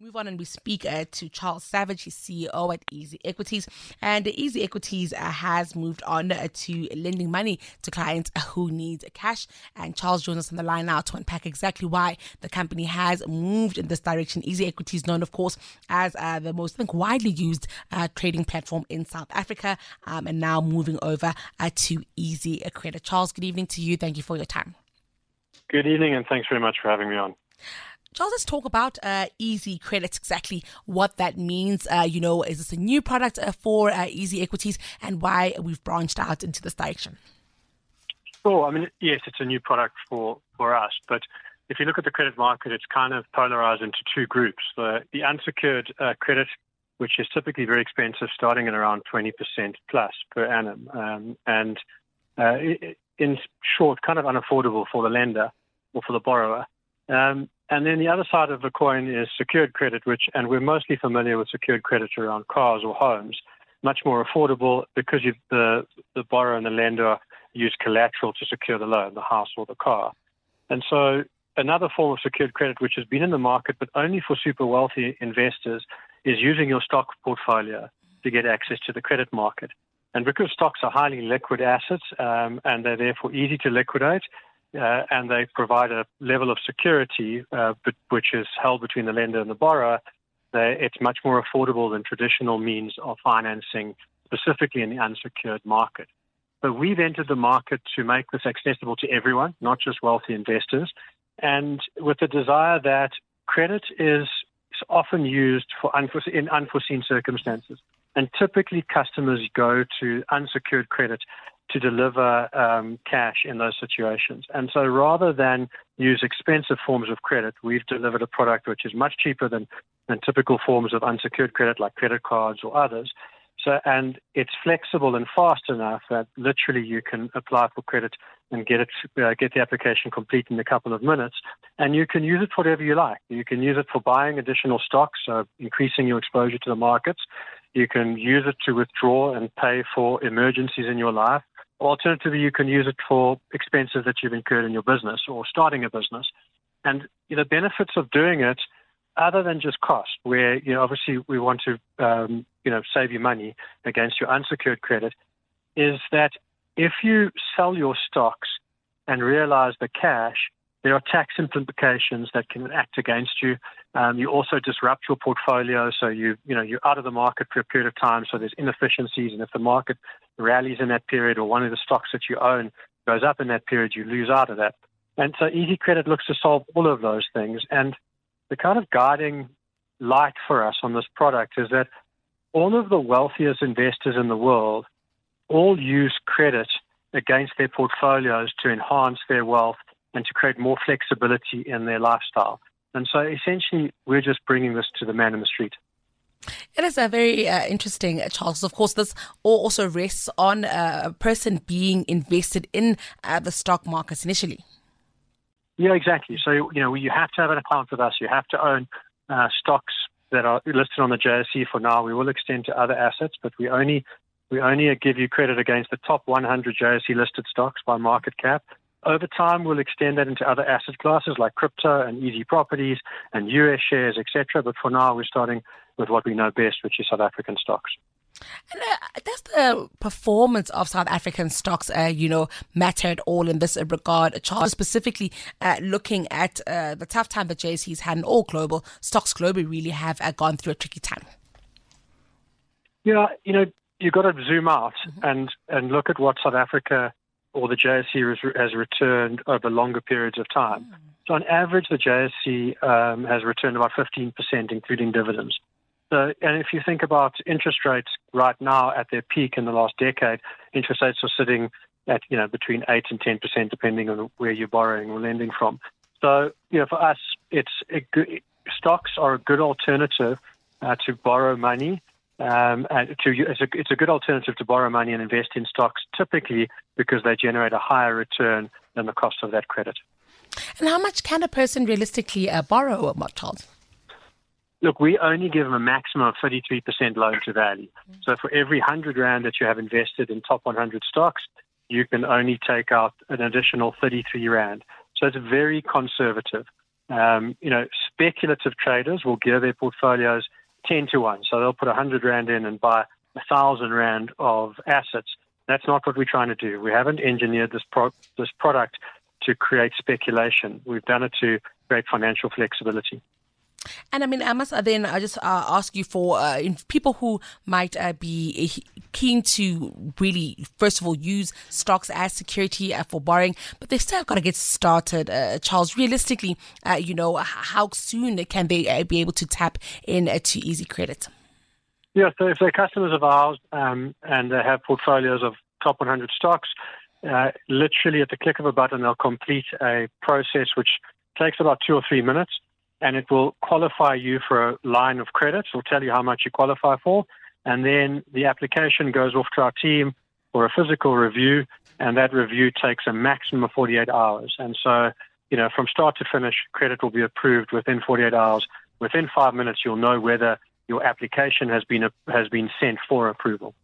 move on and we speak uh, to Charles Savage, he's CEO at Easy Equities. And Easy Equities uh, has moved on uh, to lending money to clients who need cash. And Charles joins us on the line now to unpack exactly why the company has moved in this direction. Easy Equities, known, of course, as uh, the most I think, widely used uh, trading platform in South Africa, um, and now moving over uh, to Easy Credit. Charles, good evening to you. Thank you for your time. Good evening, and thanks very much for having me on. Charles, let's talk about uh, Easy Credit, exactly what that means. Uh, you know, is this a new product uh, for uh, Easy Equities and why we've branched out into this direction? Well, I mean, yes, it's a new product for, for us, but if you look at the credit market, it's kind of polarized into two groups. The, the unsecured uh, credit, which is typically very expensive, starting at around 20% plus per annum, um, and uh, in short, kind of unaffordable for the lender or for the borrower. Um, and then the other side of the coin is secured credit, which, and we're mostly familiar with secured credit around cars or homes, much more affordable because the, the borrower and the lender use collateral to secure the loan, the house or the car. And so another form of secured credit, which has been in the market, but only for super wealthy investors, is using your stock portfolio to get access to the credit market. And because stocks are highly liquid assets um, and they're therefore easy to liquidate, uh, and they provide a level of security uh, which is held between the lender and the borrower, they, it's much more affordable than traditional means of financing, specifically in the unsecured market. But we've entered the market to make this accessible to everyone, not just wealthy investors, and with the desire that credit is often used for unforeseen, in unforeseen circumstances. And typically, customers go to unsecured credit to deliver um, cash in those situations. And so rather than use expensive forms of credit, we've delivered a product which is much cheaper than, than typical forms of unsecured credit like credit cards or others. So, and it's flexible and fast enough that literally you can apply for credit and get it, uh, get the application complete in a couple of minutes. And you can use it for whatever you like. You can use it for buying additional stocks, so increasing your exposure to the markets. You can use it to withdraw and pay for emergencies in your life. Alternatively, you can use it for expenses that you've incurred in your business or starting a business. And you know, benefits of doing it, other than just cost, where you know obviously we want to um, you know save you money against your unsecured credit, is that if you sell your stocks and realize the cash, there are tax implications that can act against you. Um, you also disrupt your portfolio, so you you know you're out of the market for a period of time. So there's inefficiencies, and if the market rallies in that period, or one of the stocks that you own goes up in that period, you lose out of that. And so Easy Credit looks to solve all of those things. And the kind of guiding light for us on this product is that all of the wealthiest investors in the world all use credit against their portfolios to enhance their wealth and to create more flexibility in their lifestyle. And so essentially, we're just bringing this to the man in the street. It is a very uh, interesting, uh, Charles. Of course, this also rests on uh, a person being invested in uh, the stock markets initially. Yeah, exactly. So, you know, you have to have an account with us. You have to own uh, stocks that are listed on the JSE for now. We will extend to other assets, but we only we only give you credit against the top 100 JSE listed stocks by market cap. Over time, we'll extend that into other asset classes like crypto and easy properties and US shares, etc. But for now, we're starting with what we know best, which is South African stocks. And uh, does the performance of South African stocks, uh, you know, matter at all in this regard? Charles, specifically uh, looking at uh, the tough time that JSE's had and all global stocks globally really have uh, gone through a tricky time. Yeah, you know, you've got to zoom out mm-hmm. and, and look at what South Africa or the JSE has returned over longer periods of time. Mm. So on average, the JSE um, has returned about 15%, including dividends. So, and if you think about interest rates right now at their peak in the last decade, interest rates are sitting at you know between eight and ten percent, depending on where you're borrowing or lending from. So, you know, for us, it's good, stocks are a good alternative uh, to borrow money um, to, it's, a, it's a good alternative to borrow money and invest in stocks, typically because they generate a higher return than the cost of that credit. And how much can a person realistically uh, borrow, Charles? look, we only give them a maximum of 33% loan to value. So for every 100 Rand that you have invested in top 100 stocks, you can only take out an additional 33 Rand. So it's very conservative. Um, you know, speculative traders will gear their portfolios 10 to 1. So they'll put 100 Rand in and buy 1,000 Rand of assets. That's not what we're trying to do. We haven't engineered this, pro- this product to create speculation. We've done it to create financial flexibility. And I mean, I must then I just uh, ask you for uh, people who might uh, be keen to really, first of all, use stocks as security uh, for borrowing, but they still have got to get started. Uh, Charles, realistically, uh, you know, how soon can they be able to tap into Easy Credit? Yeah, so if they're customers of ours um, and they have portfolios of top 100 stocks, literally at the click of a button, they'll complete a process which takes about two or three minutes and it will qualify you for a line of credit. It'll tell you how much you qualify for. And then the application goes off to our team for a physical review, and that review takes a maximum of 48 hours. And so, you know, from start to finish, credit will be approved within 48 hours. Within five minutes, you'll know whether your application has been has been sent for approval.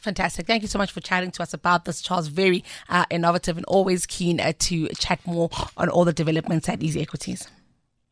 Fantastic. Thank you so much for chatting to us about this, Charles. Very uh, innovative and always keen uh, to chat more on all the developments at Easy Equities.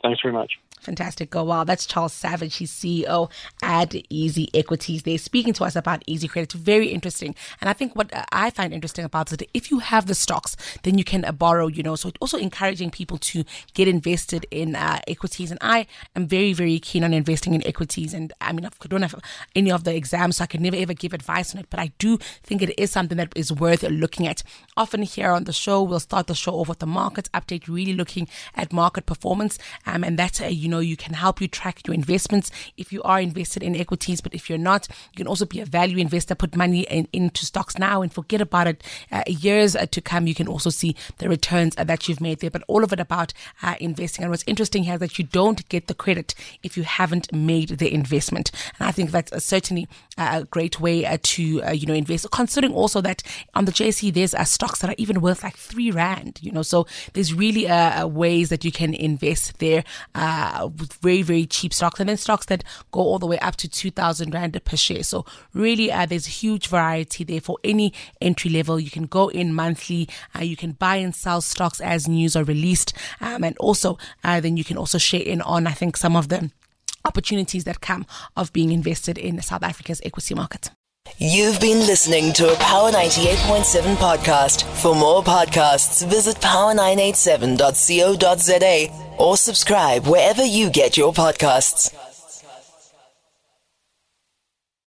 Thanks very much. Fantastic. Go wow. That's Charles Savage. He's CEO at Easy Equities. They're speaking to us about Easy Credit. Very interesting. And I think what I find interesting about it, if you have the stocks, then you can uh, borrow, you know, so it's also encouraging people to get invested in uh, equities. And I am very, very keen on investing in equities. And I mean, I don't have any of the exams, so I can never ever give advice on it, but I do think it is something that is worth looking at. Often here on the show, we'll start the show off with the market update, really looking at market performance. Um, and that's, a, you know, you can help you track your investments if you are invested in equities. But if you're not, you can also be a value investor, put money in, into stocks now and forget about it. Uh, years uh, to come, you can also see the returns uh, that you've made there. But all of it about uh, investing. And what's interesting here is that you don't get the credit if you haven't made the investment. And I think that's certainly a great way uh, to, uh, you know, invest. Considering also that on the JSE, there's stocks that are even worth like three rand, you know, so there's really ways that you can invest there with very, very cheap stocks and then stocks that go all the way up to 2000 Rand per share. So really, uh, there's a huge variety there for any entry level. You can go in monthly. Uh, you can buy and sell stocks as news are released. Um, and also, uh, then you can also share in on, I think, some of the opportunities that come of being invested in South Africa's equity market. You've been listening to a Power 98.7 podcast. For more podcasts, visit power987.co.za or subscribe wherever you get your podcasts.